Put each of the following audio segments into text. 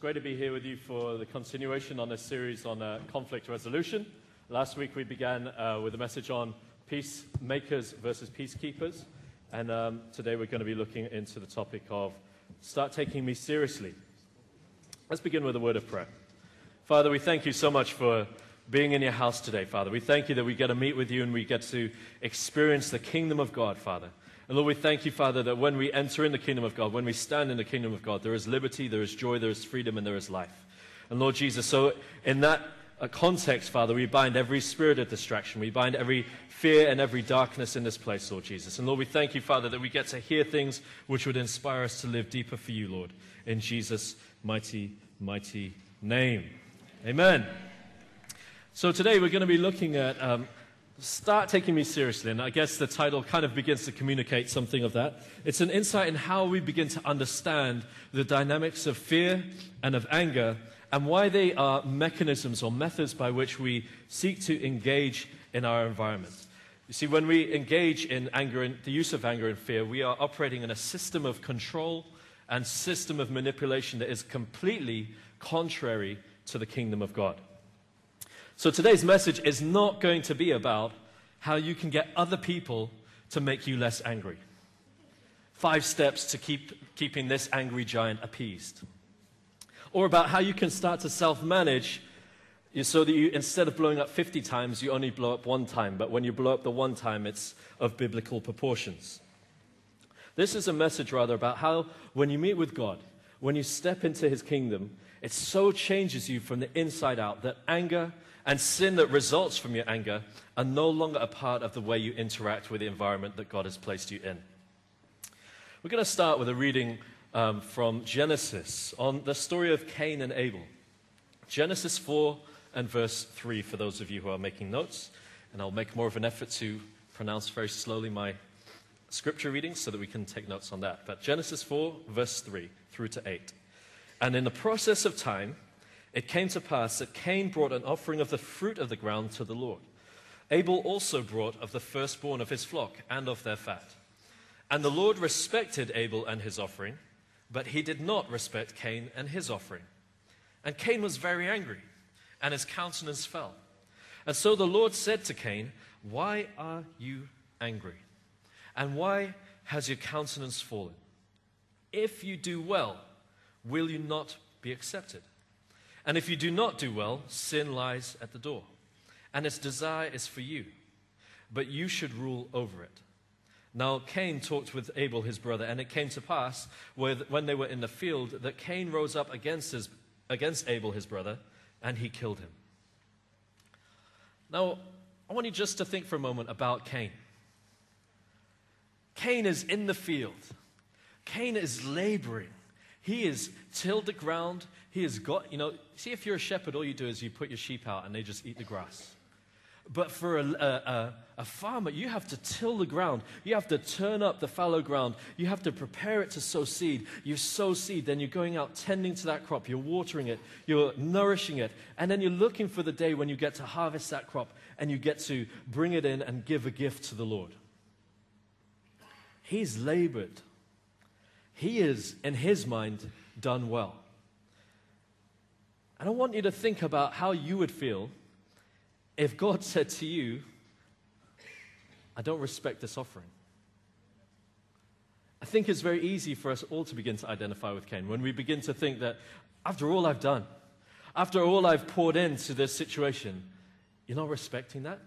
great to be here with you for the continuation on this series on uh, conflict resolution. Last week we began uh, with a message on peacemakers versus peacekeepers, and um, today we're going to be looking into the topic of start taking me seriously. Let's begin with a word of prayer. Father, we thank you so much for being in your house today, Father. We thank you that we get to meet with you and we get to experience the kingdom of God, Father. And Lord, we thank you, Father, that when we enter in the kingdom of God, when we stand in the kingdom of God, there is liberty, there is joy, there is freedom, and there is life. And Lord Jesus, so in that uh, context, Father, we bind every spirit of distraction. We bind every fear and every darkness in this place, Lord Jesus. And Lord, we thank you, Father, that we get to hear things which would inspire us to live deeper for you, Lord. In Jesus' mighty, mighty name. Amen. So today we're going to be looking at um, Start taking me seriously. And I guess the title kind of begins to communicate something of that. It's an insight in how we begin to understand the dynamics of fear and of anger and why they are mechanisms or methods by which we seek to engage in our environment. You see, when we engage in anger and the use of anger and fear, we are operating in a system of control and system of manipulation that is completely contrary to the kingdom of God. So today's message is not going to be about how you can get other people to make you less angry. Five steps to keep keeping this angry giant appeased. Or about how you can start to self manage so that you, instead of blowing up 50 times, you only blow up one time. But when you blow up the one time, it's of biblical proportions. This is a message, rather, about how when you meet with God, when you step into his kingdom, it so changes you from the inside out that anger and sin that results from your anger are no longer a part of the way you interact with the environment that God has placed you in. We're going to start with a reading um, from Genesis on the story of Cain and Abel. Genesis 4 and verse 3 for those of you who are making notes. And I'll make more of an effort to pronounce very slowly my scripture readings so that we can take notes on that. But Genesis 4, verse 3 through to 8. And in the process of time, it came to pass that Cain brought an offering of the fruit of the ground to the Lord. Abel also brought of the firstborn of his flock and of their fat. And the Lord respected Abel and his offering, but he did not respect Cain and his offering. And Cain was very angry, and his countenance fell. And so the Lord said to Cain, Why are you angry? And why has your countenance fallen? If you do well, will you not be accepted? And if you do not do well, sin lies at the door, and its desire is for you, but you should rule over it. Now Cain talked with Abel his brother, and it came to pass when they were in the field that Cain rose up against, his, against Abel his brother, and he killed him. Now, I want you just to think for a moment about Cain. Cain is in the field. Cain is laboring. He has tilled the ground. He has got, you know, see, if you're a shepherd, all you do is you put your sheep out and they just eat the grass. But for a, a, a, farmer, you have to till the ground. You have to turn up the fallow ground. You have to prepare it to sow seed. You sow seed, then you're going out tending to that crop. You're watering it. You're nourishing it. And then you're looking for the day when you get to harvest that crop and you get to bring it in and give a gift to the Lord. He's labored. He is, in his mind, done well. And I want you to think about how you would feel if God said to you, I don't respect this offering. I think it's very easy for us all to begin to identify with Cain when we begin to think that after all I've done, after all I've poured into this situation, you're not respecting that?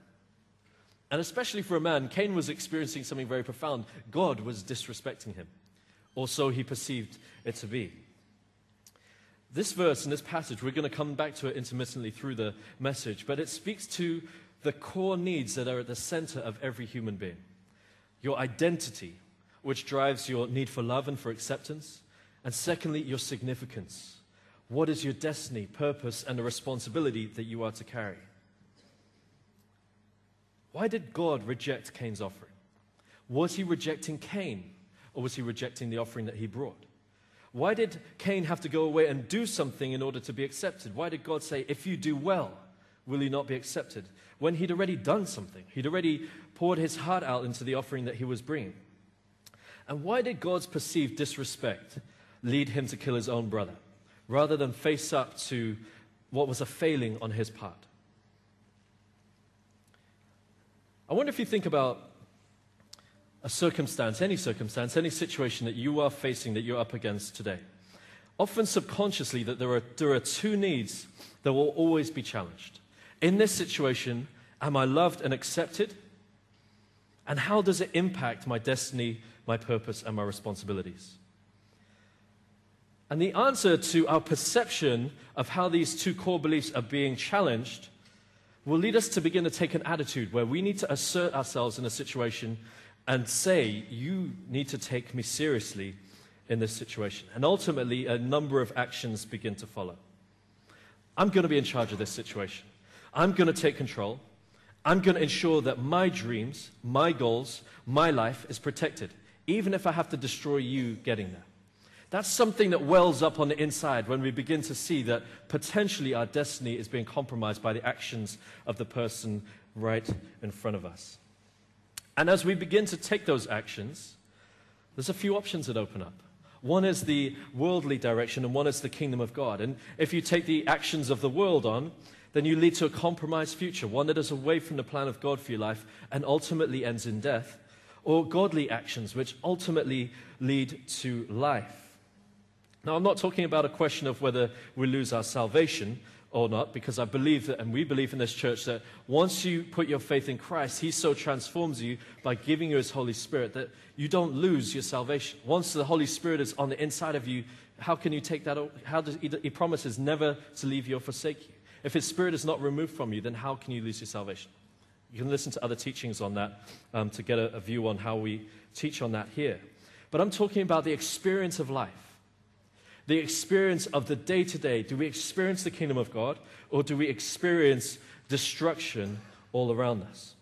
And especially for a man, Cain was experiencing something very profound. God was disrespecting him, or so he perceived it to be. This verse and this passage, we're going to come back to it intermittently through the message, but it speaks to the core needs that are at the center of every human being your identity, which drives your need for love and for acceptance, and secondly, your significance. What is your destiny, purpose, and the responsibility that you are to carry? Why did God reject Cain's offering? Was he rejecting Cain, or was he rejecting the offering that he brought? Why did Cain have to go away and do something in order to be accepted? Why did God say, If you do well, will you not be accepted? When he'd already done something, he'd already poured his heart out into the offering that he was bringing. And why did God's perceived disrespect lead him to kill his own brother, rather than face up to what was a failing on his part. I wonder if you think about a circumstance, any circumstance, any situation that you are facing, that you're up against today. Often subconsciously, that there are, there are two needs that will always be challenged. In this situation, am I loved and accepted? And how does it impact my destiny, my purpose, and my responsibilities? And the answer to our perception of how these two core beliefs are being challenged will lead us to begin to take an attitude where we need to assert ourselves in a situation and say, You need to take me seriously in this situation. And ultimately, a number of actions begin to follow. I'm going to be in charge of this situation. I'm going to take control. I'm going to ensure that my dreams, my goals, my life is protected, even if I have to destroy you getting there. That's something that wells up on the inside when we begin to see that potentially our destiny is being compromised by the actions of the person right in front of us. And as we begin to take those actions, there's a few options that open up. One is the worldly direction, and one is the kingdom of God. And if you take the actions of the world on, then you lead to a compromised future, one that is away from the plan of God for your life and ultimately ends in death, or godly actions, which ultimately lead to life. Now, I'm not talking about a question of whether we lose our salvation or not, because I believe that, and we believe in this church, that once you put your faith in Christ, He so transforms you by giving you His Holy Spirit that you don't lose your salvation. Once the Holy Spirit is on the inside of you, how can you take that? How does He, promises never to leave you or forsake you. If His Spirit is not removed from you, then how can you lose your salvation? You can listen to other teachings on that um, to get a, a view on how we teach on that here. But I'm talking about the experience of life the experience of the day to day. Do we experience the kingdom of God or do we experience destruction all around us?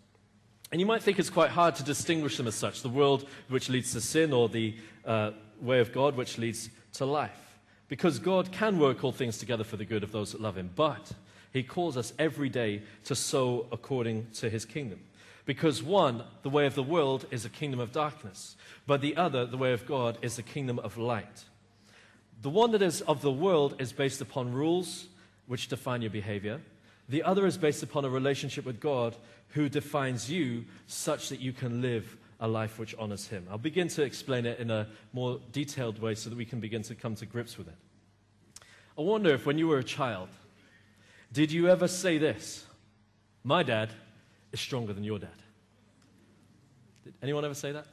And you might think it's quite hard to distinguish them as such the world which leads to sin or the uh, way of God which leads to life. Because God can work all things together for the good of those that love Him, but He calls us every day to sow according to His kingdom. Because one, the way of the world is a kingdom of darkness, but the other, the way of God, is the kingdom of light. The one that is of the world is based upon rules which define your behavior. The other is based upon a relationship with God who defines you such that you can live a life which honors Him. I'll begin to explain it in a more detailed way so that we can begin to come to grips with it. I wonder if when you were a child, did you ever say this? My dad is stronger than your dad. Did anyone ever say that?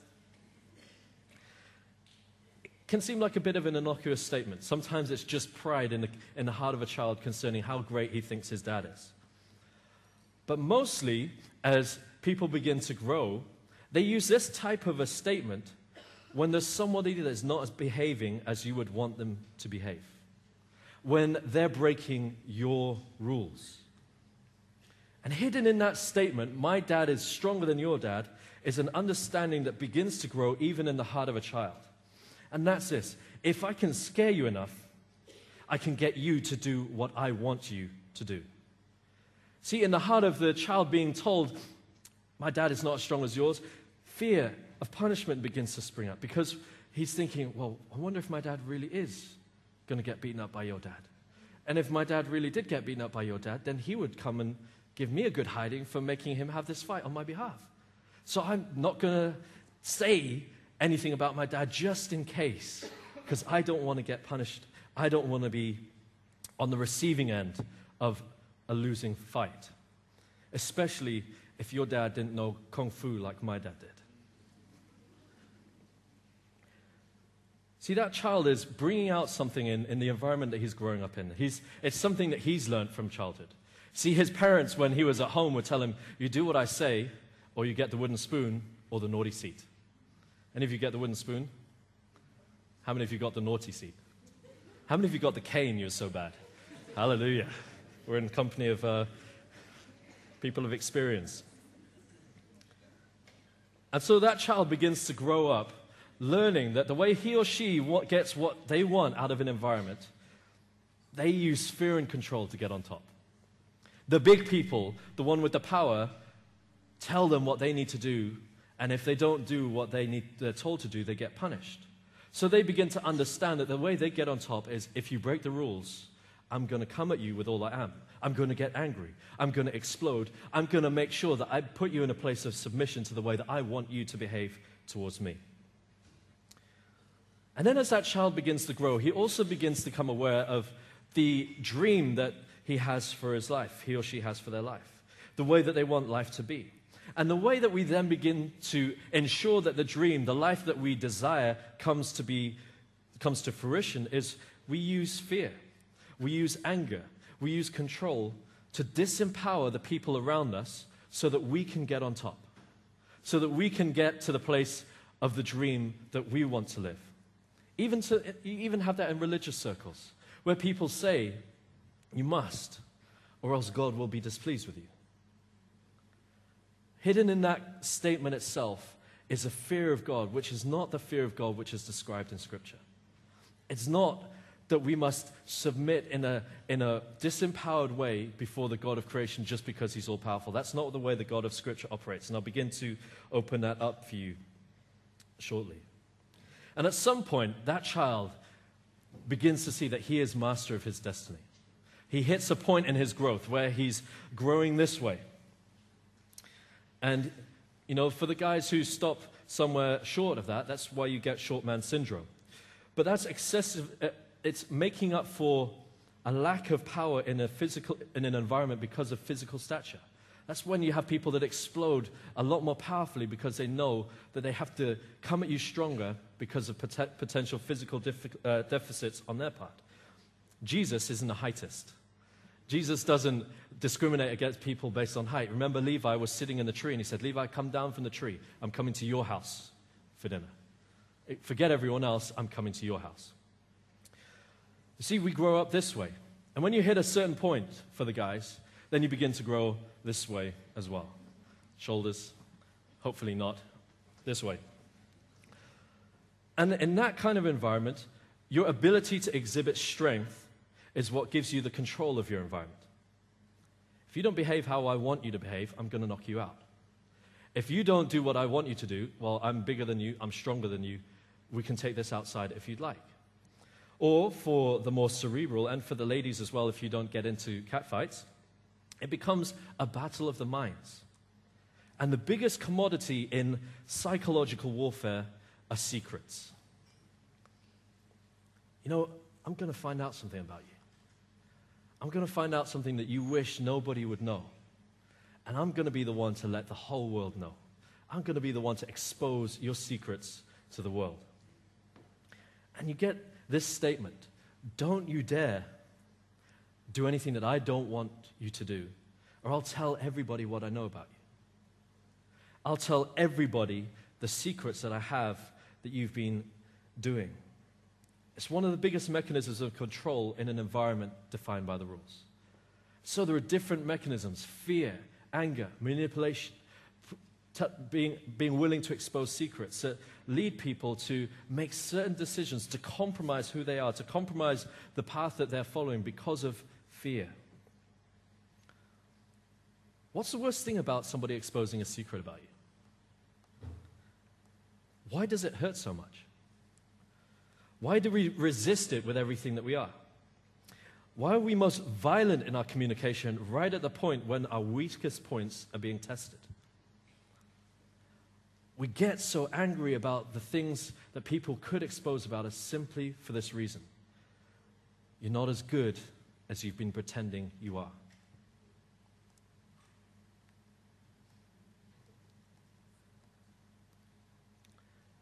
Can seem like a bit of an innocuous statement. Sometimes it's just pride in the, in the heart of a child concerning how great he thinks his dad is. But mostly, as people begin to grow, they use this type of a statement when there's somebody that's not as behaving as you would want them to behave, when they're breaking your rules. And hidden in that statement, my dad is stronger than your dad, is an understanding that begins to grow even in the heart of a child. And that's this if I can scare you enough, I can get you to do what I want you to do. See, in the heart of the child being told, My dad is not as strong as yours, fear of punishment begins to spring up because he's thinking, Well, I wonder if my dad really is going to get beaten up by your dad. And if my dad really did get beaten up by your dad, then he would come and give me a good hiding for making him have this fight on my behalf. So I'm not going to say anything about my dad just in case, because I don't want to get punished. I don't want to be on the receiving end of a losing fight, especially if your dad didn't know kung fu like my dad did. See, that child is bringing out something in, in the environment that he's growing up in. He's, it's something that he's learned from childhood. See, his parents, when he was at home, would tell him, You do what I say, or you get the wooden spoon or the naughty seat. Any of you get the wooden spoon? How many of you got the naughty seat? How many of you got the cane? You're so bad. Hallelujah. We're in company of uh, people of experience. And so that child begins to grow up learning that the way he or she gets what they want out of an environment, they use fear and control to get on top. The big people, the one with the power, tell them what they need to do and if they don't do what they need, they're told to do, they get punished. So they begin to understand that the way they get on top is if you break the rules, I'm going to come at you with all I am. I'm going to get angry. I'm going to explode. I'm going to make sure that I put you in a place of submission to the way that I want you to behave towards me. And then as that child begins to grow, he also begins to become aware of the dream that he has for his life, he or she has for their life, the way that they want life to be. And the way that we then begin to ensure that the dream, the life that we desire, comes to be comes to fruition is we use fear. We use anger. We use control to disempower the people around us so that we can get on top. So that we can get to the place of the dream that we want to live. Even to you even have that in religious circles where people say, you must, or else God will be displeased with you. Hidden in that statement itself is a fear of God, which is not the fear of God which is described in Scripture. It's not that we must submit in a, in a disempowered way before the God of creation just because he's all powerful. That's not the way the God of Scripture operates. And I'll begin to open that up for you shortly. And at some point, that child begins to see that he is master of his destiny. He hits a point in his growth where he's growing this way. And, you know, for the guys who stop somewhere short of that, that's why you get short man syndrome. But that's excessive, uh, it's making up for a lack of power in, a physical, in an environment because of physical stature. That's when you have people that explode a lot more powerfully because they know that they have to come at you stronger because of pot- potential physical uh, deficits on their part. Jesus isn't a heightist. Jesus doesn't discriminate against people based on height. Remember, Levi was sitting in the tree and he said, Levi, come down from the tree. I'm coming to your house for dinner. Eh, forget everyone else, I'm coming to your house. You see, we grow up this way. And when you hit a certain point for the guys, then you begin to grow this way as well. Shoulders, hopefully not, this way. And in that kind of environment, your ability to exhibit strength is what gives you the control of your environment. If you don't behave how I want you to behave, I'm going to knock you out. If you don't do what I want you to do, well, I'm bigger than you, I'm stronger than you, we can take this outside if you'd like. Or for the more cerebral, and for the ladies as well, if you don't get into catfights, it becomes a battle of the minds. And the biggest commodity in psychological warfare are secrets. You know, I'm going to find out something about you. I'm going to find out something that you wish nobody would know. And I'm going to be the one to let the whole world know. I'm going to be the one to expose your secrets to the world. And you get this statement Don't you dare do anything that I don't want you to do, or I'll tell everybody what I know about you. I'll tell everybody the secrets that I have that you've been doing. It's one of the biggest mechanisms of control in an environment defined by the rules. So there are different mechanisms fear, anger, manipulation, t- being, being willing to expose secrets that lead people to make certain decisions, to compromise who they are, to compromise the path that they're following because of fear. What's the worst thing about somebody exposing a secret about you? Why does it hurt so much? Why do we resist it with everything that we are? Why are we most violent in our communication right at the point when our weakest points are being tested? We get so angry about the things that people could expose about us simply for this reason. You're not as good as you've been pretending you are.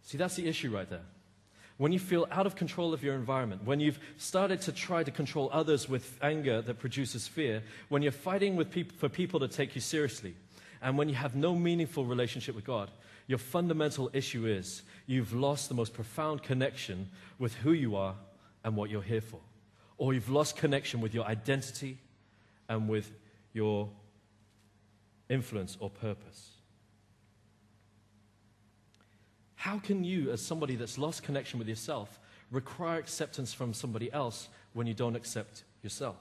See, that's the issue right there when you feel out of control of your environment, when you've started to try to control others with anger that produces fear, when you're fighting with peop- for people to take you seriously, and when you have no meaningful relationship with God, your fundamental issue is you've lost the most profound connection with who you are and what you're here for. Or you've lost connection with your identity and with your influence or purpose. How can you, as somebody that's lost connection with yourself, require acceptance from somebody else when you don't accept yourself?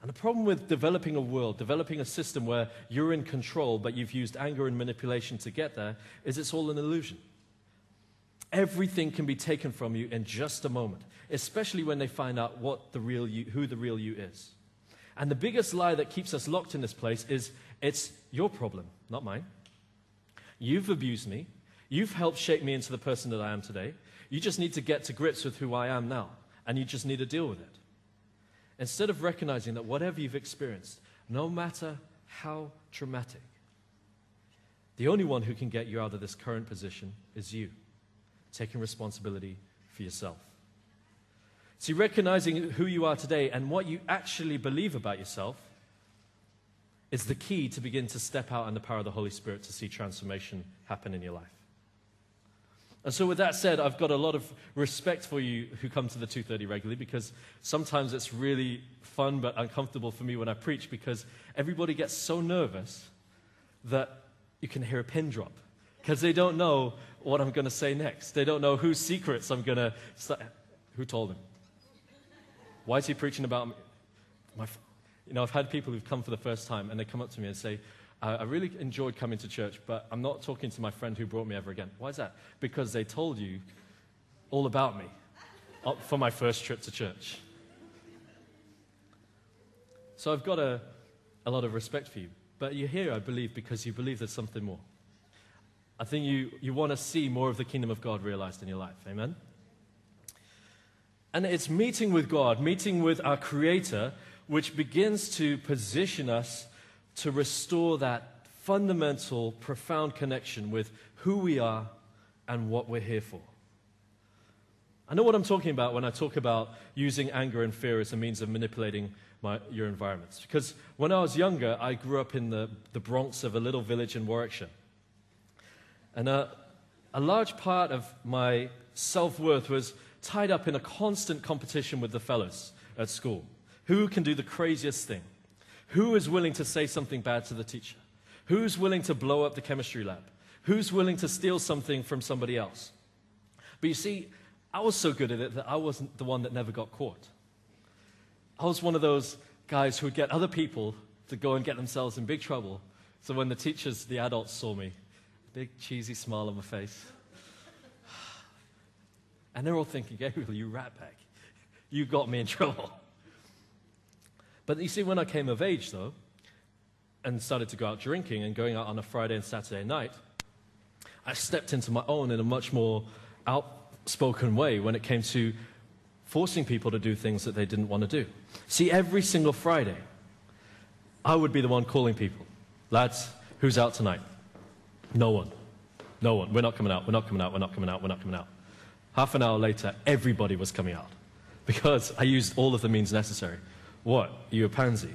And the problem with developing a world, developing a system where you're in control, but you've used anger and manipulation to get there, is it's all an illusion. everything can be taken from you in just a moment, especially when they find out what the real you, who the real you is. And the biggest lie that keeps us locked in this place is it's your problem, not mine. You've abused me. You've helped shape me into the person that I am today. You just need to get to grips with who I am now, and you just need to deal with it. Instead of recognizing that whatever you've experienced, no matter how traumatic, the only one who can get you out of this current position is you, taking responsibility for yourself. See, recognizing who you are today and what you actually believe about yourself is the key to begin to step out in the power of the Holy Spirit to see transformation happen in your life. And so, with that said, I've got a lot of respect for you who come to the 2:30 regularly because sometimes it's really fun but uncomfortable for me when I preach because everybody gets so nervous that you can hear a pin drop because they don't know what I'm going to say next. They don't know whose secrets I'm going to. Who told him? Why is he preaching about me? My, you know, I've had people who've come for the first time and they come up to me and say, I really enjoyed coming to church, but I'm not talking to my friend who brought me ever again. Why is that? Because they told you all about me for my first trip to church. So I've got a, a lot of respect for you. But you're here, I believe, because you believe there's something more. I think you, you want to see more of the kingdom of God realized in your life. Amen? And it's meeting with God, meeting with our Creator, which begins to position us to restore that fundamental, profound connection with who we are and what we're here for. I know what I'm talking about when I talk about using anger and fear as a means of manipulating my, your environments. Because when I was younger, I grew up in the, the Bronx of a little village in Warwickshire. And a, a large part of my self worth was tied up in a constant competition with the fellows at school. Who can do the craziest thing? Who is willing to say something bad to the teacher? Who's willing to blow up the chemistry lab? Who's willing to steal something from somebody else? But you see, I was so good at it that I wasn't the one that never got caught. I was one of those guys who would get other people to go and get themselves in big trouble. So when the teachers, the adults saw me, big cheesy smile on my face. And they're all thinking, Gabriel, you ratbag. You got me in trouble. But you see, when I came of age, though, and started to go out drinking and going out on a Friday and Saturday night, I stepped into my own in a much more outspoken way when it came to forcing people to do things that they didn't want to do. See, every single Friday, I would be the one calling people. Lads, who's out tonight? No one. No one. We're not coming out. We're not coming out. We're not coming out. We're not coming out. Half an hour later, everybody was coming out because I used all of the means necessary. What? Are you a pansy?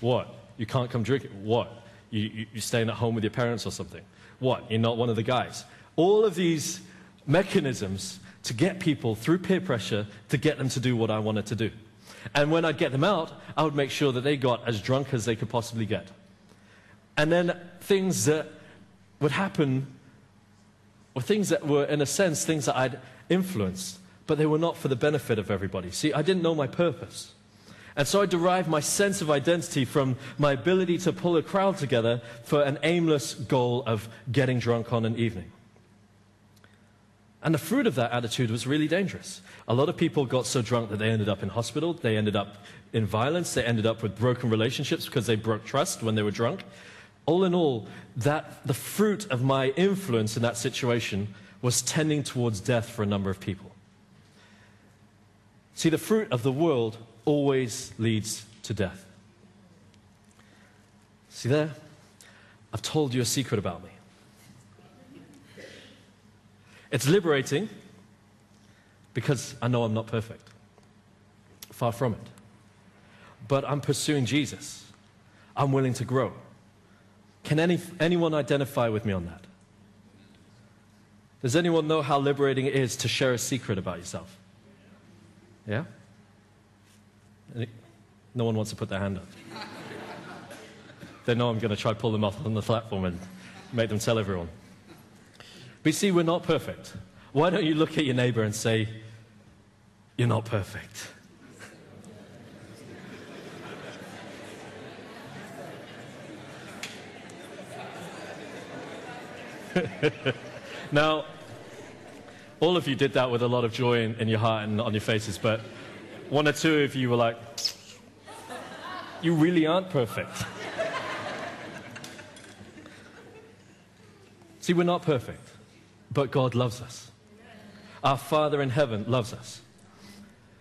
What? You can't come drinking? What? You, you, you're staying at home with your parents or something? What? You're not one of the guys? All of these mechanisms to get people through peer pressure to get them to do what I wanted to do. And when I'd get them out, I would make sure that they got as drunk as they could possibly get. And then things that would happen were things that were, in a sense, things that I'd influenced, but they were not for the benefit of everybody. See, I didn't know my purpose. And so I derived my sense of identity from my ability to pull a crowd together for an aimless goal of getting drunk on an evening. And the fruit of that attitude was really dangerous. A lot of people got so drunk that they ended up in hospital, they ended up in violence, they ended up with broken relationships because they broke trust when they were drunk. All in all, that the fruit of my influence in that situation was tending towards death for a number of people. See, the fruit of the world always leads to death. See there? I've told you a secret about me. It's liberating because I know I'm not perfect. Far from it. But I'm pursuing Jesus. I'm willing to grow. Can any, anyone identify with me on that? Does anyone know how liberating it is to share a secret about yourself? Yeah? No one wants to put their hand up. they know I'm going to try pull them off on the platform and make them tell everyone. But see, we're not perfect. Why don't you look at your neighbor and say, You're not perfect? now, all of you did that with a lot of joy in, in your heart and on your faces, but one or two of you were like, You really aren't perfect. See, we're not perfect, but God loves us. Our Father in heaven loves us.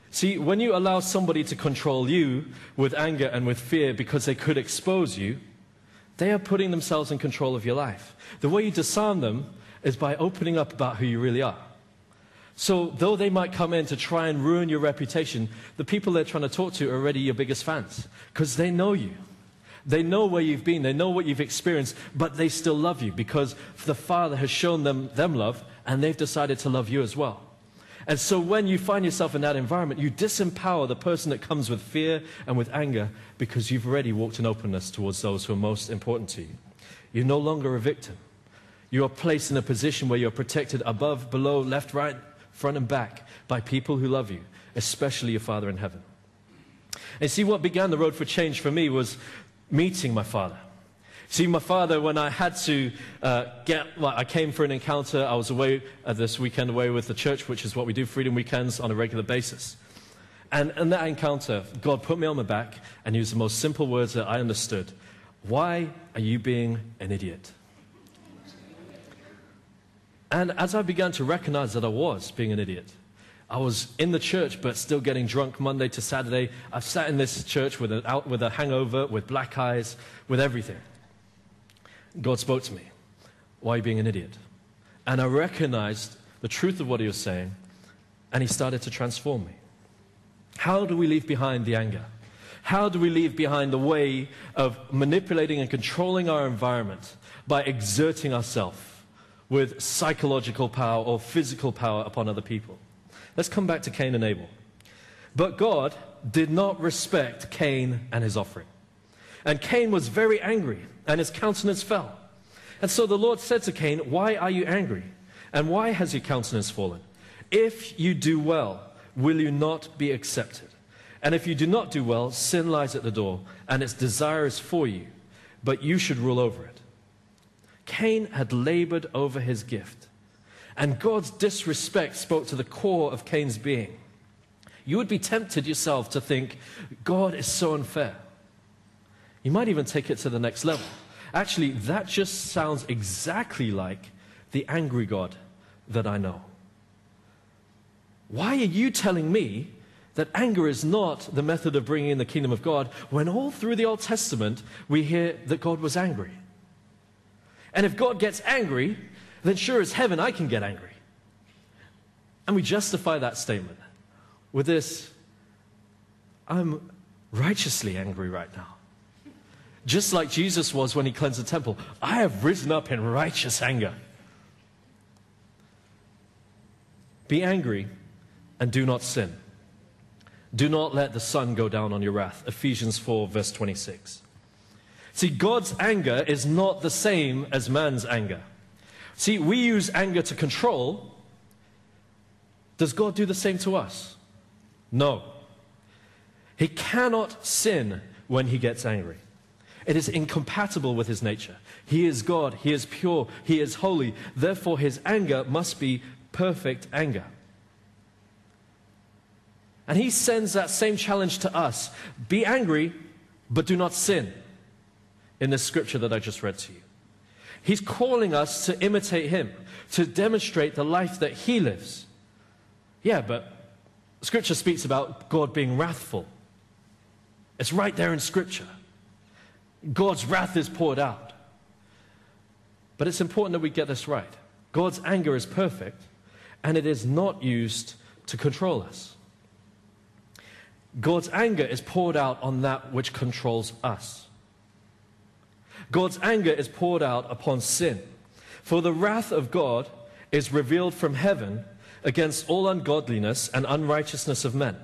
See, when you allow somebody to control you with anger and with fear because they could expose you, they are putting themselves in control of your life. The way you disarm them is by opening up about who you really are. So, though they might come in to try and ruin your reputation, the people they're trying to talk to are already your biggest fans because they know you. They know where you've been, they know what you've experienced, but they still love you because the Father has shown them, them love and they've decided to love you as well. And so when you find yourself in that environment, you disempower the person that comes with fear and with anger because you've already walked in openness towards those who are most important to you. You're no longer a victim. You are placed in a position where you're protected above, below, left, right, front, and back by people who love you, especially your Father in heaven. And see, what began the road for change for me was meeting my Father. See, my father, when I had to uh, get, well, I came for an encounter. I was away uh, this weekend away with the church, which is what we do, Freedom Weekends, on a regular basis. And in that encounter, God put me on my back and used the most simple words that I understood. Why are you being an idiot? And as I began to recognize that I was being an idiot, I was in the church but still getting drunk Monday to Saturday. I've sat in this church with, an, out, with a hangover, with black eyes, with everything. God spoke to me. Why are you being an idiot? And I recognized the truth of what he was saying, and he started to transform me. How do we leave behind the anger? How do we leave behind the way of manipulating and controlling our environment by exerting ourselves with psychological power or physical power upon other people? Let's come back to Cain and Abel. But God did not respect Cain and his offering. And Cain was very angry and his countenance fell. And so the Lord said to Cain, Why are you angry? And why has your countenance fallen? If you do well, will you not be accepted? And if you do not do well, sin lies at the door, and its desire is for you, but you should rule over it. Cain had labored over his gift, and God's disrespect spoke to the core of Cain's being. You would be tempted yourself to think, God is so unfair. You might even take it to the next level. Actually, that just sounds exactly like the angry God that I know. Why are you telling me that anger is not the method of bringing in the kingdom of God when all through the Old Testament we hear that God was angry? And if God gets angry, then sure as heaven I can get angry. And we justify that statement with this I'm righteously angry right now just like Jesus was when he cleansed the temple. I have risen up in righteous anger. Be angry and do not sin. Do not let the sun go down on your wrath. Ephesians 4, verse 26. See, God's anger is not the same as man's anger. See, we use anger to control. Does God do the same to us? No. He cannot sin when he gets angry. It is incompatible with his nature. He is God, he is pure, he is holy. Therefore, his anger must be perfect anger. And he sends that same challenge to us be angry, but do not sin, in the scripture that I just read to you. He's calling us to imitate him, to demonstrate the life that he lives. Yeah, but scripture speaks about God being wrathful. It's right there in scripture. God's wrath is poured out. But it's important that we get this right. God's anger is perfect, and it is not used to control us. God's anger is poured out on that which controls us. God's anger is poured out upon sin. For the wrath of God is revealed from heaven against all ungodliness and unrighteousness of men,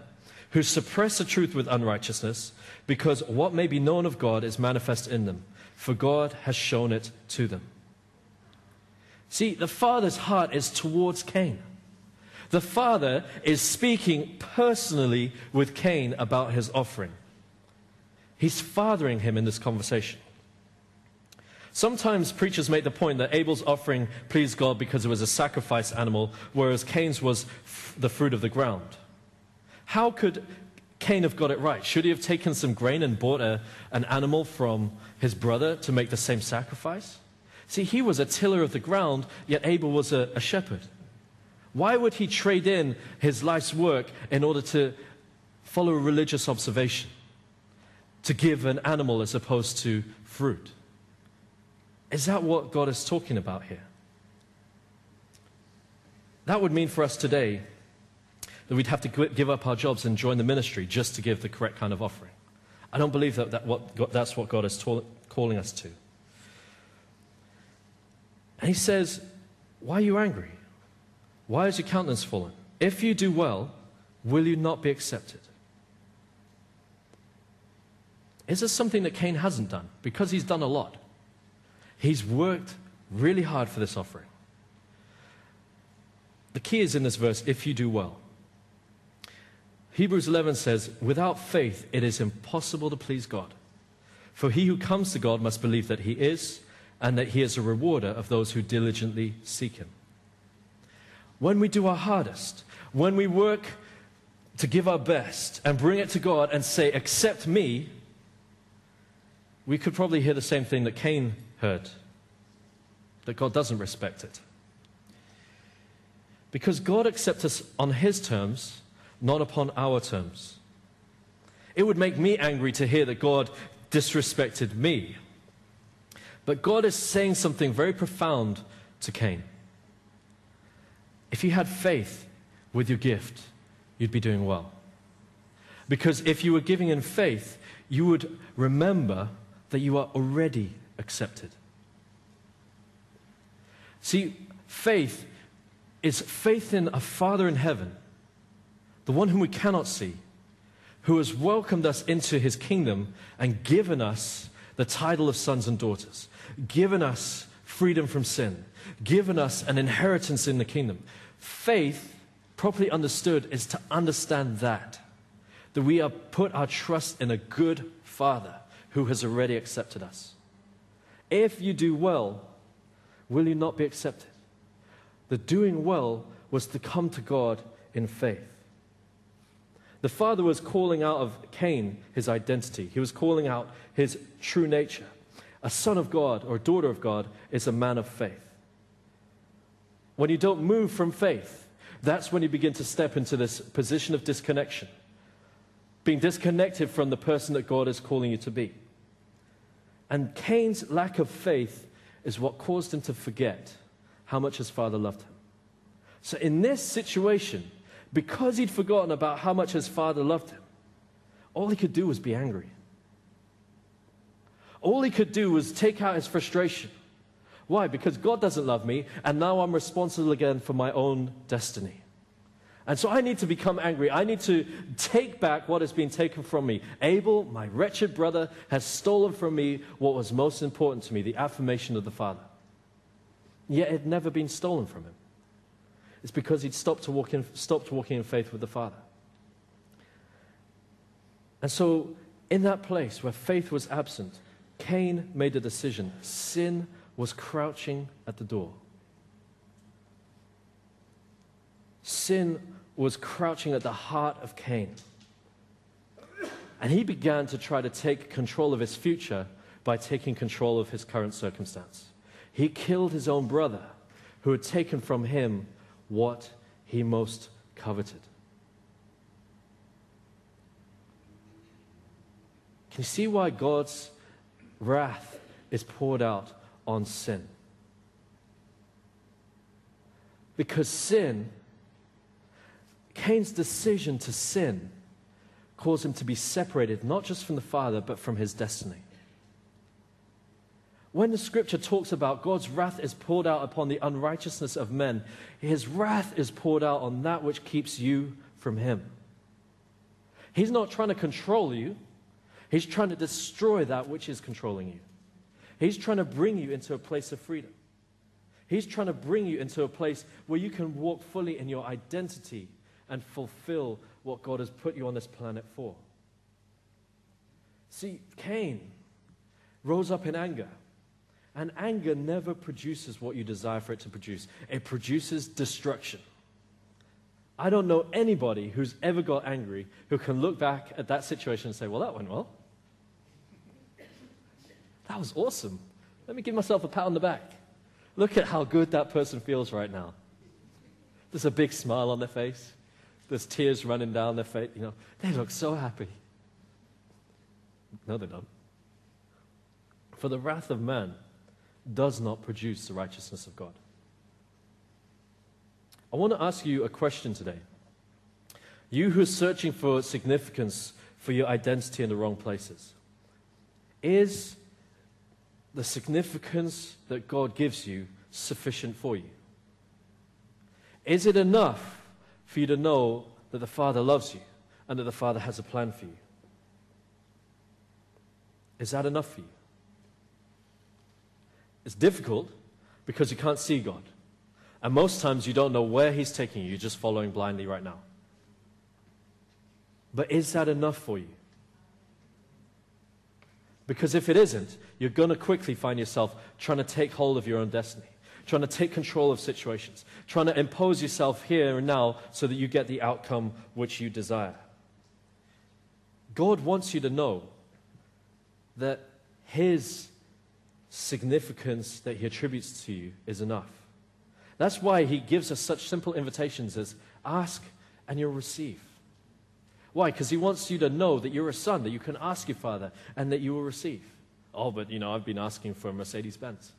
who suppress the truth with unrighteousness because what may be known of God is manifest in them, for God has shown it to them. See, the Father's heart is towards Cain. The Father is speaking personally with Cain about his offering. He's fathering him in this conversation. Sometimes preachers make the point that Abel's offering pleased God because it was a sacrifice animal, whereas Cain's was f- the fruit of the ground. How could Cain have got it right? Should he have taken some grain and bought a, an animal from his brother to make the same sacrifice? See, he was a tiller of the ground, yet Abel was a, a shepherd. Why would he trade in his life's work in order to follow a religious observation? To give an animal as opposed to fruit? Is that what God is talking about here? That would mean for us today that we'd have to give up our jobs and join the ministry just to give the correct kind of offering. I don't believe that, that what that's what God is ta- calling us to. And he says, Why are you angry? Why is your countenance fallen? If you do well, will you not be accepted? Is this something that Cain hasn't done? Because he's done a lot. He's worked really hard for this offering. The key is in this verse if you do well. Hebrews 11 says, Without faith, it is impossible to please God. For he who comes to God must believe that he is, and that he is a rewarder of those who diligently seek him. When we do our hardest, when we work to give our best and bring it to God and say, Accept me, we could probably hear the same thing that Cain heard that God doesn't respect it. Because God accepts us on his terms not upon our terms. It would make me angry to hear that God disrespected me. But God is saying something very profound to Cain. If you had faith with your gift, you'd be doing well. Because if you were giving in faith, you would remember that you are already accepted. See, faith is faith in a Father in heaven the one whom we cannot see, who has welcomed us into his kingdom and given us the title of sons and daughters, given us freedom from sin, given us an inheritance in the kingdom. Faith, properly understood, is to understand that. That we are put our trust in a good Father who has already accepted us. If you do well, will you not be accepted? The doing well was to come to God in faith. The father was calling out of Cain his identity, he was calling out his true nature. A son of God or daughter of God is a man of faith. When you don't move from faith, that's when you begin to step into this position of disconnection, being disconnected from the person that God is calling you to be. And Cain's lack of faith is what caused him to forget how much his father loved him. So, in this situation, because he'd forgotten about how much his father loved him, all he could do was be angry. All he could do was take out his frustration. Why? Because God doesn't love me, and now I'm responsible again for my own destiny. And so I need to become angry. I need to take back what has been taken from me. Abel, my wretched brother, has stolen from me what was most important to me the affirmation of the Father. Yet it had never been stolen from him. It's because he'd stopped, walking, stopped walking in faith with the Father. And so, in that place where faith was absent, Cain made a decision. Sin was crouching at the door. Sin was crouching at the heart of Cain. And he began to try to take control of his future by taking control of his current circumstance. He killed his own brother who had taken from him what he most coveted. Can you see why God's wrath is poured out on sin? Because sin, Cain's decision to sin, caused him to be separated not just from the Father, but from his destiny. When the scripture talks about God's wrath is poured out upon the unrighteousness of men, his wrath is poured out on that which keeps you from him. He's not trying to control you, he's trying to destroy that which is controlling you. He's trying to bring you into a place of freedom. He's trying to bring you into a place where you can walk fully in your identity and fulfill what God has put you on this planet for. See, Cain rose up in anger And anger never produces what you desire for it to produce, it produces destruction. I don't know anybody who's ever got angry who can look back at that situation and say, Well, that went well. That was awesome. Let me give myself a pat on the back. Look at how good that person feels right now. There's a big smile on their face. There's tears running down their face. You know, they look so happy. No, they don't. For the wrath of man does not produce the righteousness of God. I want to ask you a question today. You who are searching for significance for your identity in the wrong places, is the significance that God gives you sufficient for you? Is it enough for you to know that the Father loves you and that the Father has a plan for you? Is that enough for you? It's difficult because you can't see God. And most times you don't know where He's taking you, you're just following blindly right now. But is that enough for you? Because if it isn't, you're going to quickly find yourself trying to take hold of your own destiny, trying to take control of situations, trying to impose yourself here and now so that you get the outcome which you desire. God wants you to know that His significance that He attributes to you is enough. That's why He gives us such simple invitations as ask and you'll receive. Why? Because He wants you to know that you're a son, that you can ask your Father, and that you will receive. Oh, but you know, I've been asking for a Mercedes Benz.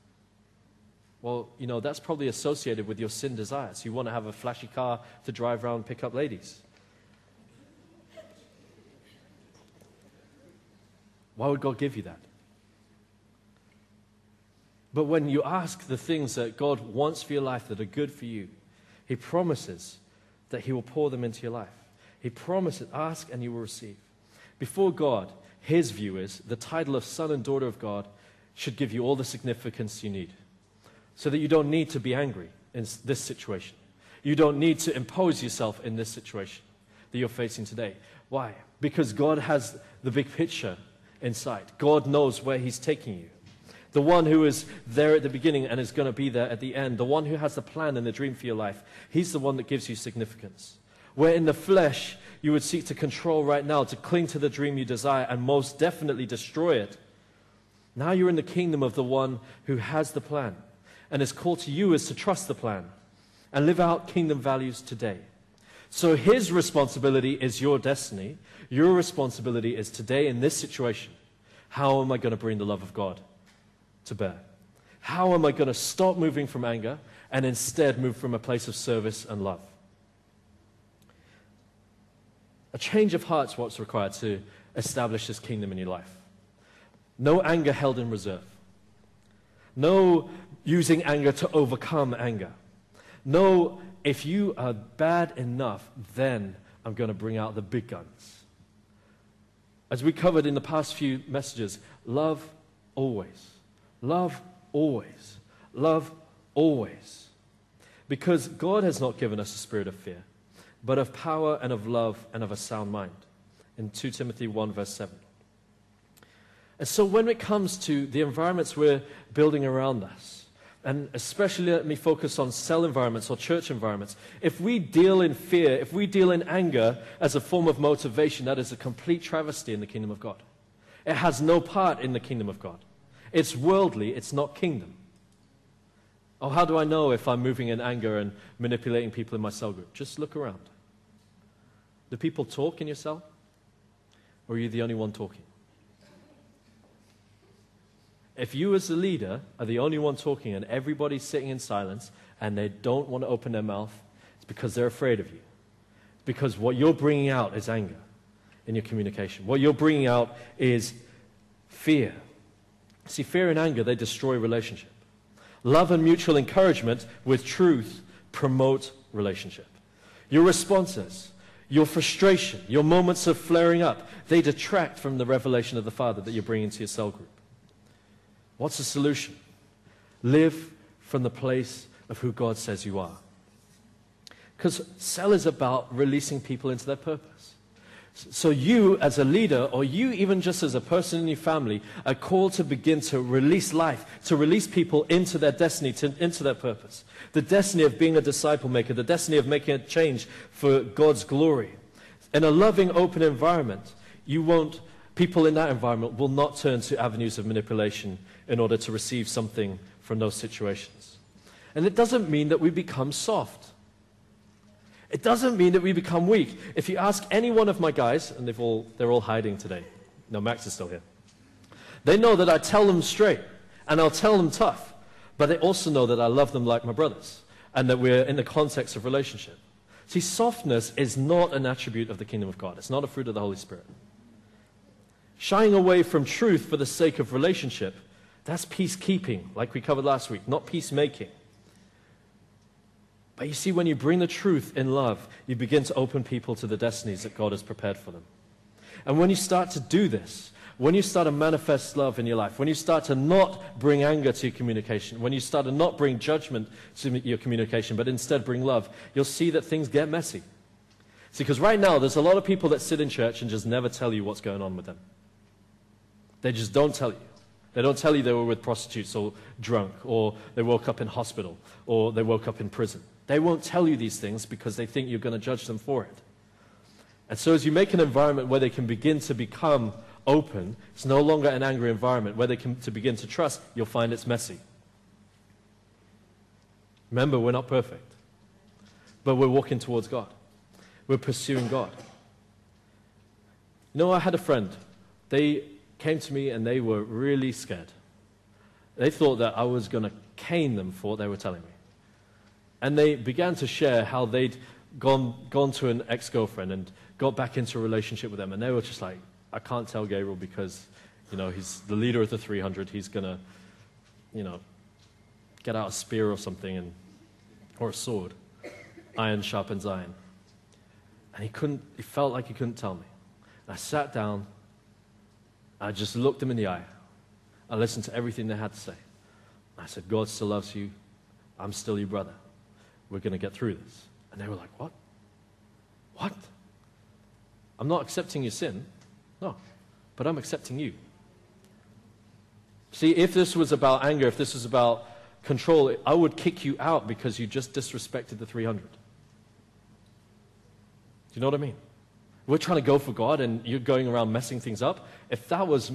Well, you know, that's probably associated with your sin desires. You want to have a flashy car to drive around and pick up ladies. Why would God give you that? But when you ask the things that God wants for your life that are good for you, He promises that He will pour them into your life. He promises, ask and you will receive. Before God, His view is the title of son and daughter of God should give you all the significance you need so that you don't need to be angry in this situation. You don't need to impose yourself in this situation that you're facing today. Why? Because God has the big picture in sight. God knows where He's taking you. The one who is there at the beginning and is going to be there at the end. The one who has the plan and the dream for your life. He's the one that gives you significance. Where in the flesh you would seek to control right now, to cling to the dream you desire and most definitely destroy it. Now you're in the kingdom of the one who has the plan. And his call to you is to trust the plan and live out kingdom values today. So his responsibility is your destiny. Your responsibility is today in this situation. How am I going to bring the love of God to bear? How am I going to stop moving from anger and instead move from a place of service and love? A change of heart is what's required to establish this kingdom in your life. No anger held in reserve. No using anger to overcome anger. No, if you are bad enough, then I'm going to bring out the big guns. As we covered in the past few messages, love always. Love always. Love always. Because God has not given us a spirit of fear, but of power and of love and of a sound mind. In 2 Timothy 1, verse 7. And so when it comes to the environments we're building around us, and especially let me focus on cell environments or church environments. If we deal in fear, if we deal in anger as a form of motivation, that is a complete travesty in the kingdom of God. It has no part in the kingdom of God. It's worldly, it's not kingdom. Oh, how do I know if I'm moving in anger and manipulating people in my cell group? Just look around. Do people talk in your cell? Or are you the only one talking? If you, as the leader, are the only one talking and everybody's sitting in silence and they don't want to open their mouth, it's because they're afraid of you. Because what you're bringing out is anger in your communication. What you're bringing out is fear. See, fear and anger, they destroy relationship. Love and mutual encouragement with truth promote relationship. Your responses, your frustration, your moments of flaring up, they detract from the revelation of the Father that you're bringing to your cell group. What's the solution? Live from the place of who God says you are. Because cell is about releasing people into their purpose. So, you as a leader, or you even just as a person in your family, are called to begin to release life, to release people into their destiny, to, into their purpose. The destiny of being a disciple maker, the destiny of making a change for God's glory. In a loving, open environment, you won't, people in that environment will not turn to avenues of manipulation in order to receive something from those situations. And it doesn't mean that we become soft. It doesn't mean that we become weak. If you ask any one of my guys, and they've all, they're all hiding today. No, Max is still here. They know that I tell them straight, and I'll tell them tough. But they also know that I love them like my brothers, and that we're in the context of relationship. See, softness is not an attribute of the kingdom of God. It's not a fruit of the Holy Spirit. Shying away from truth for the sake of relationship, that's peacekeeping, like we covered last week, not peacemaking. But you see, when you bring the truth in love, you begin to open people to the destinies that God has prepared for them. And when you start to do this, when you start to manifest love in your life, when you start to not bring anger to your communication, when you start to not bring judgment to your communication, but instead bring love, you'll see that things get messy. See, because right now, there's a lot of people that sit in church and just never tell you what's going on with them. They just don't tell you. They don't tell you they were with prostitutes or drunk, or they woke up in hospital, or they woke up in prison. They won't tell you these things because they think you're going to judge them for it. And so, as you make an environment where they can begin to become open, it's no longer an angry environment. Where they can to begin to trust, you'll find it's messy. Remember, we're not perfect, but we're walking towards God. We're pursuing God. You know, I had a friend. They came to me and they were really scared. They thought that I was going to cane them for what they were telling me. And they began to share how they'd gone, gone to an ex girlfriend and got back into a relationship with them. And they were just like, I can't tell Gabriel because, you know, he's the leader of the 300. He's going to, you know, get out a spear or something and, or a sword. Iron sharpens iron. And he couldn't, he felt like he couldn't tell me. And I sat down. I just looked them in the eye. I listened to everything they had to say. I said, God still loves you. I'm still your brother. We're going to get through this. And they were like, What? What? I'm not accepting your sin. No. But I'm accepting you. See, if this was about anger, if this was about control, I would kick you out because you just disrespected the 300. Do you know what I mean? We're trying to go for God and you're going around messing things up. If that was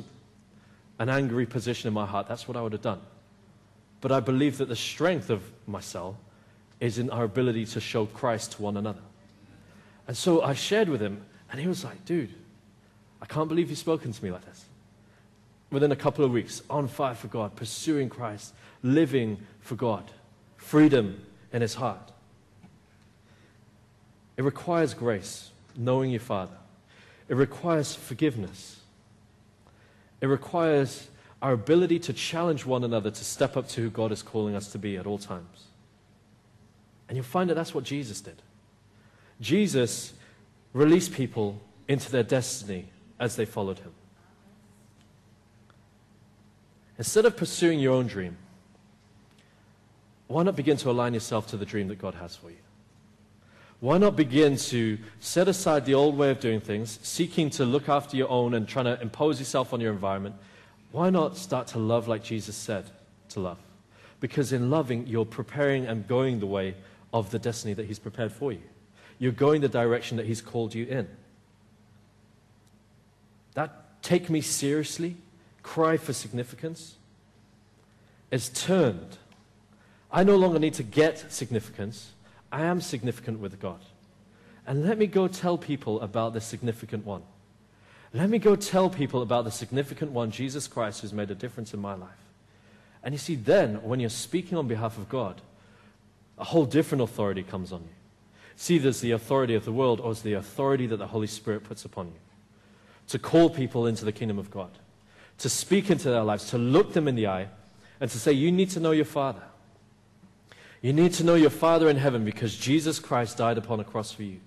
an angry position in my heart, that's what I would have done. But I believe that the strength of myself is in our ability to show Christ to one another. And so I shared with him, and he was like, dude, I can't believe you've spoken to me like this. Within a couple of weeks, on fire for God, pursuing Christ, living for God, freedom in his heart. It requires grace, knowing your Father. It requires forgiveness. It requires our ability to challenge one another to step up to who God is calling us to be at all times. And you'll find that that's what Jesus did. Jesus released people into their destiny as they followed him. Instead of pursuing your own dream, why not begin to align yourself to the dream that God has for you? Why not begin to set aside the old way of doing things, seeking to look after your own and trying to impose yourself on your environment? Why not start to love like Jesus said to love? Because in loving, you're preparing and going the way of the destiny that He's prepared for you. You're going the direction that He's called you in. That take me seriously, cry for significance, is turned. I no longer need to get significance. I am significant with God. And let me go tell people about the significant one. Let me go tell people about the significant one, Jesus Christ, who's made a difference in my life. And you see, then, when you're speaking on behalf of God, a whole different authority comes on you. See, there's the authority of the world, or it's the authority that the Holy Spirit puts upon you to call people into the kingdom of God, to speak into their lives, to look them in the eye, and to say, You need to know your Father. You need to know your Father in heaven because Jesus Christ died upon a cross for you.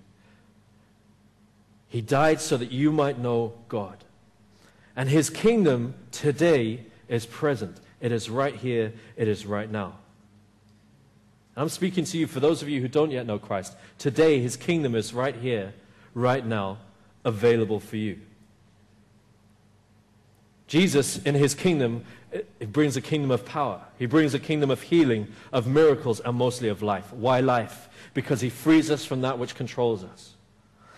He died so that you might know God. And his kingdom today is present. It is right here, it is right now. I'm speaking to you for those of you who don't yet know Christ. Today, his kingdom is right here, right now, available for you. Jesus, in his kingdom, it brings a kingdom of power. He brings a kingdom of healing, of miracles, and mostly of life. Why life? Because he frees us from that which controls us.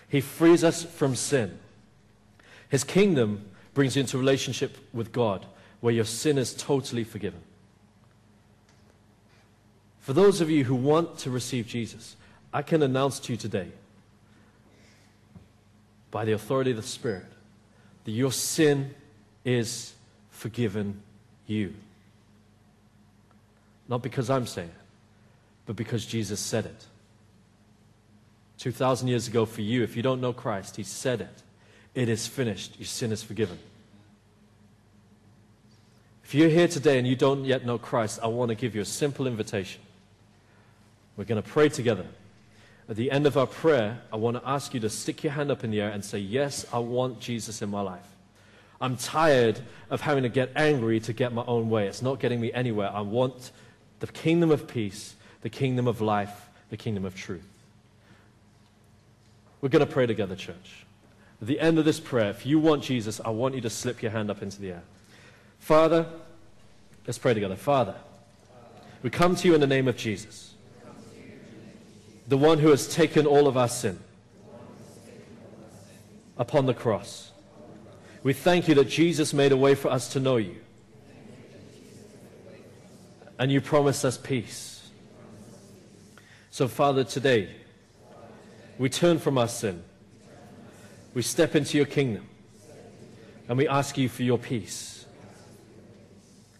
He frees us from sin. His kingdom brings you into relationship with God where your sin is totally forgiven. For those of you who want to receive Jesus, I can announce to you today, by the authority of the Spirit, that your sin is forgiven you. Not because I'm saying it, but because Jesus said it. 2,000 years ago for you, if you don't know Christ, He said it. It is finished. Your sin is forgiven. If you're here today and you don't yet know Christ, I want to give you a simple invitation. We're going to pray together. At the end of our prayer, I want to ask you to stick your hand up in the air and say, Yes, I want Jesus in my life. I'm tired of having to get angry to get my own way. It's not getting me anywhere. I want the kingdom of peace, the kingdom of life, the kingdom of truth. We're going to pray together, church. At the end of this prayer, if you want Jesus, I want you to slip your hand up into the air. Father, let's pray together. Father, we come to you in the name of Jesus, the one who has taken all of our sin upon the cross. We thank you that Jesus made a way for us to know you. And you promised us peace. So, Father, today, we turn from our sin. We step into your kingdom. And we ask you for your peace.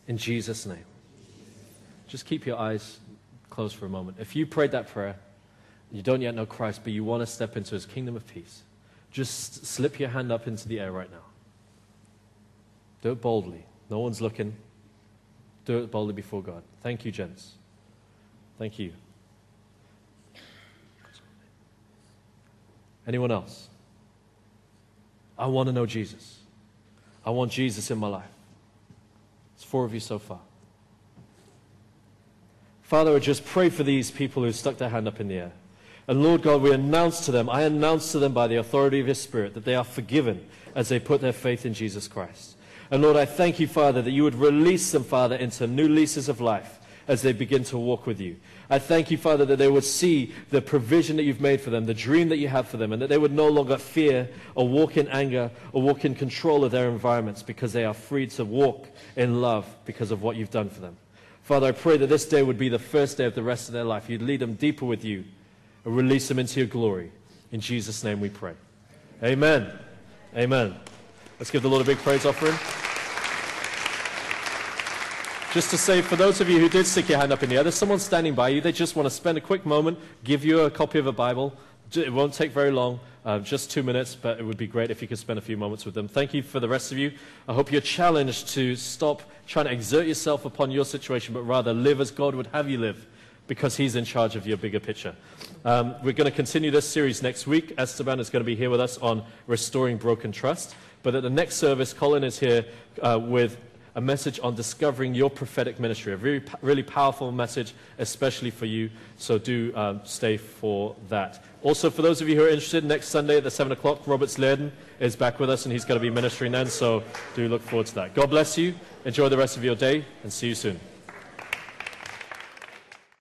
In Jesus' name. Just keep your eyes closed for a moment. If you prayed that prayer, you don't yet know Christ, but you want to step into his kingdom of peace, just slip your hand up into the air right now. Do it boldly. No one's looking. Do it boldly before God. Thank you, gents. Thank you. Anyone else? I want to know Jesus. I want Jesus in my life. It's four of you so far. Father, I just pray for these people who stuck their hand up in the air. And Lord God, we announce to them, I announce to them by the authority of your Spirit that they are forgiven as they put their faith in Jesus Christ. And Lord, I thank you, Father, that you would release them, Father, into new leases of life as they begin to walk with you. I thank you, Father, that they would see the provision that you've made for them, the dream that you have for them, and that they would no longer fear or walk in anger or walk in control of their environments because they are free to walk in love because of what you've done for them. Father, I pray that this day would be the first day of the rest of their life. You'd lead them deeper with you and release them into your glory. In Jesus' name we pray. Amen. Amen. Let's give the Lord a big praise offering. Just to say, for those of you who did stick your hand up in the air, there's someone standing by you. They just want to spend a quick moment, give you a copy of a Bible. It won't take very long, uh, just two minutes, but it would be great if you could spend a few moments with them. Thank you for the rest of you. I hope you're challenged to stop trying to exert yourself upon your situation, but rather live as God would have you live because He's in charge of your bigger picture. Um, we're going to continue this series next week. Esteban is going to be here with us on restoring broken trust. But at the next service, Colin is here uh, with a message on discovering your prophetic ministry. A really, really powerful message, especially for you. So do um, stay for that. Also, for those of you who are interested, next Sunday at the 7 o'clock, Robert Sladen is back with us and he's going to be ministering then. So do look forward to that. God bless you. Enjoy the rest of your day and see you soon.